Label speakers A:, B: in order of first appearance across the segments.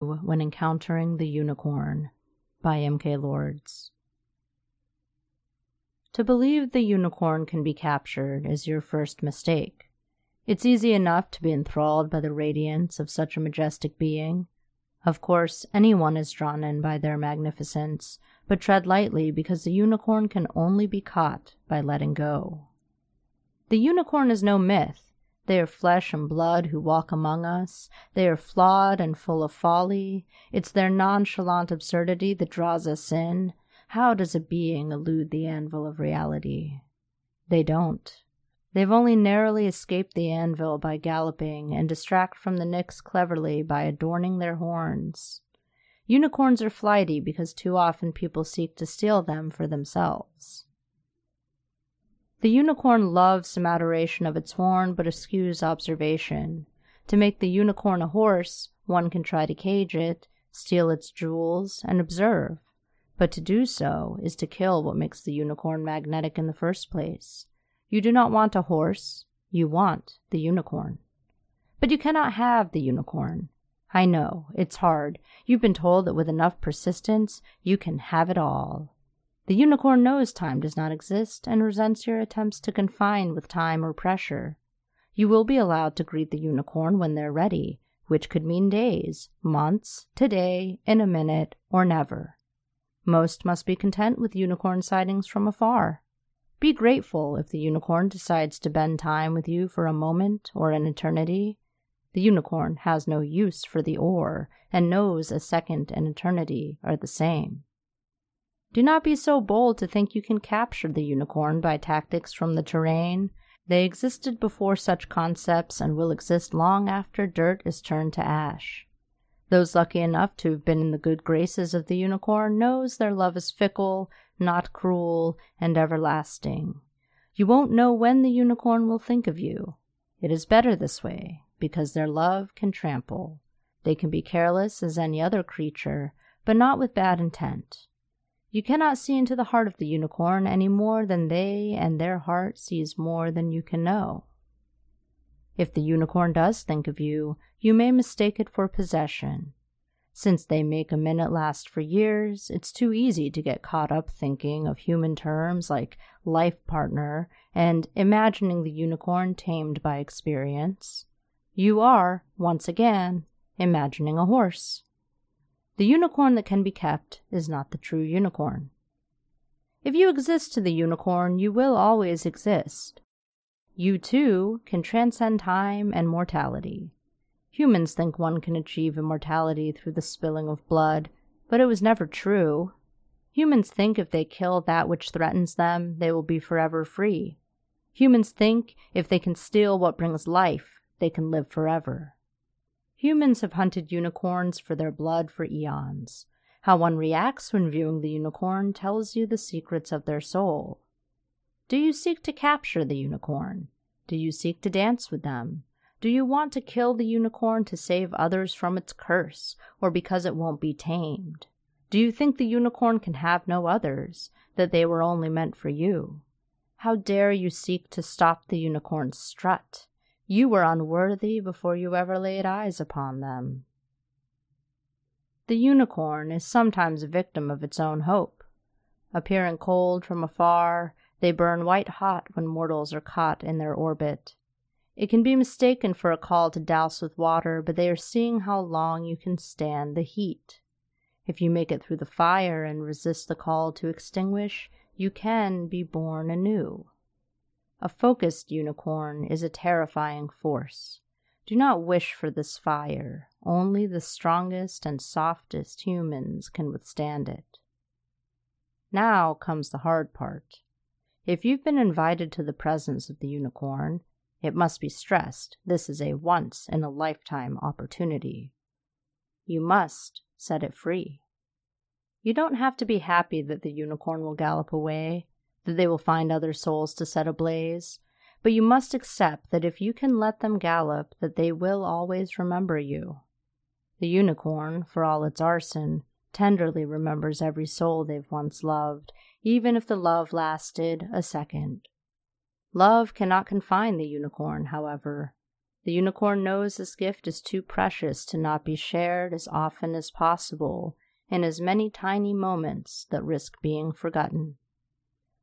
A: when encountering the unicorn by M.K. Lords. To believe the unicorn can be captured is your first mistake. It's easy enough to be enthralled by the radiance of such a majestic being. Of course, anyone is drawn in by their magnificence, but tread lightly because the unicorn can only be caught by letting go. The unicorn is no myth. They are flesh and blood who walk among us. They are flawed and full of folly. It's their nonchalant absurdity that draws us in. How does a being elude the anvil of reality? They don't. They've only narrowly escaped the anvil by galloping and distract from the nicks cleverly by adorning their horns. Unicorns are flighty because too often people seek to steal them for themselves. The unicorn loves some adoration of its horn, but eschews observation. To make the unicorn a horse, one can try to cage it, steal its jewels, and observe. But to do so is to kill what makes the unicorn magnetic in the first place. You do not want a horse, you want the unicorn. But you cannot have the unicorn. I know, it's hard. You've been told that with enough persistence, you can have it all. The unicorn knows time does not exist and resents your attempts to confine with time or pressure. You will be allowed to greet the unicorn when they're ready, which could mean days, months, today, in a minute, or never. Most must be content with unicorn sightings from afar. Be grateful if the unicorn decides to bend time with you for a moment or an eternity. The unicorn has no use for the oar and knows a second and eternity are the same. Do not be so bold to think you can capture the unicorn by tactics from the terrain. They existed before such concepts and will exist long after dirt is turned to ash. Those lucky enough to have been in the good graces of the unicorn knows their love is fickle, not cruel, and everlasting. You won't know when the unicorn will think of you. It is better this way, because their love can trample. They can be careless as any other creature, but not with bad intent. You cannot see into the heart of the unicorn any more than they and their heart sees more than you can know. If the unicorn does think of you, you may mistake it for possession. Since they make a minute last for years, it's too easy to get caught up thinking of human terms like life partner and imagining the unicorn tamed by experience. You are, once again, imagining a horse. The unicorn that can be kept is not the true unicorn. If you exist to the unicorn, you will always exist. You too can transcend time and mortality. Humans think one can achieve immortality through the spilling of blood, but it was never true. Humans think if they kill that which threatens them, they will be forever free. Humans think if they can steal what brings life, they can live forever. Humans have hunted unicorns for their blood for eons. How one reacts when viewing the unicorn tells you the secrets of their soul. Do you seek to capture the unicorn? Do you seek to dance with them? Do you want to kill the unicorn to save others from its curse, or because it won't be tamed? Do you think the unicorn can have no others, that they were only meant for you? How dare you seek to stop the unicorn's strut? You were unworthy before you ever laid eyes upon them. The unicorn is sometimes a victim of its own hope. Appearing cold from afar, they burn white hot when mortals are caught in their orbit. It can be mistaken for a call to douse with water, but they are seeing how long you can stand the heat. If you make it through the fire and resist the call to extinguish, you can be born anew. A focused unicorn is a terrifying force. Do not wish for this fire. Only the strongest and softest humans can withstand it. Now comes the hard part. If you've been invited to the presence of the unicorn, it must be stressed this is a once in a lifetime opportunity. You must set it free. You don't have to be happy that the unicorn will gallop away that they will find other souls to set ablaze. But you must accept that if you can let them gallop, that they will always remember you. The unicorn, for all its arson, tenderly remembers every soul they've once loved, even if the love lasted a second. Love cannot confine the unicorn, however. The unicorn knows this gift is too precious to not be shared as often as possible in as many tiny moments that risk being forgotten.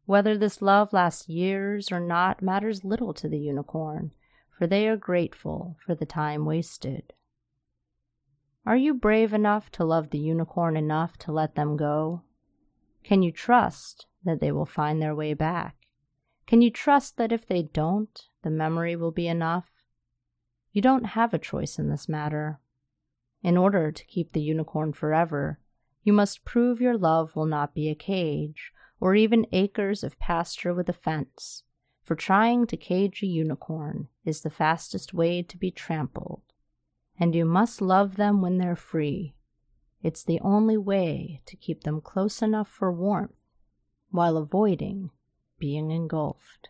A: Whether this love lasts years or not matters little to the unicorn, for they are grateful for the time wasted. Are you brave enough to love the unicorn enough to let them go? Can you trust that they will find their way back? Can you trust that if they don't, the memory will be enough? You don't have a choice in this matter. In order to keep the unicorn forever, you must prove your love will not be a cage, or even acres of pasture with a fence, for trying to cage a unicorn is the fastest way to be trampled. And you must love them when they're free. It's the only way to keep them close enough for warmth while avoiding being engulfed.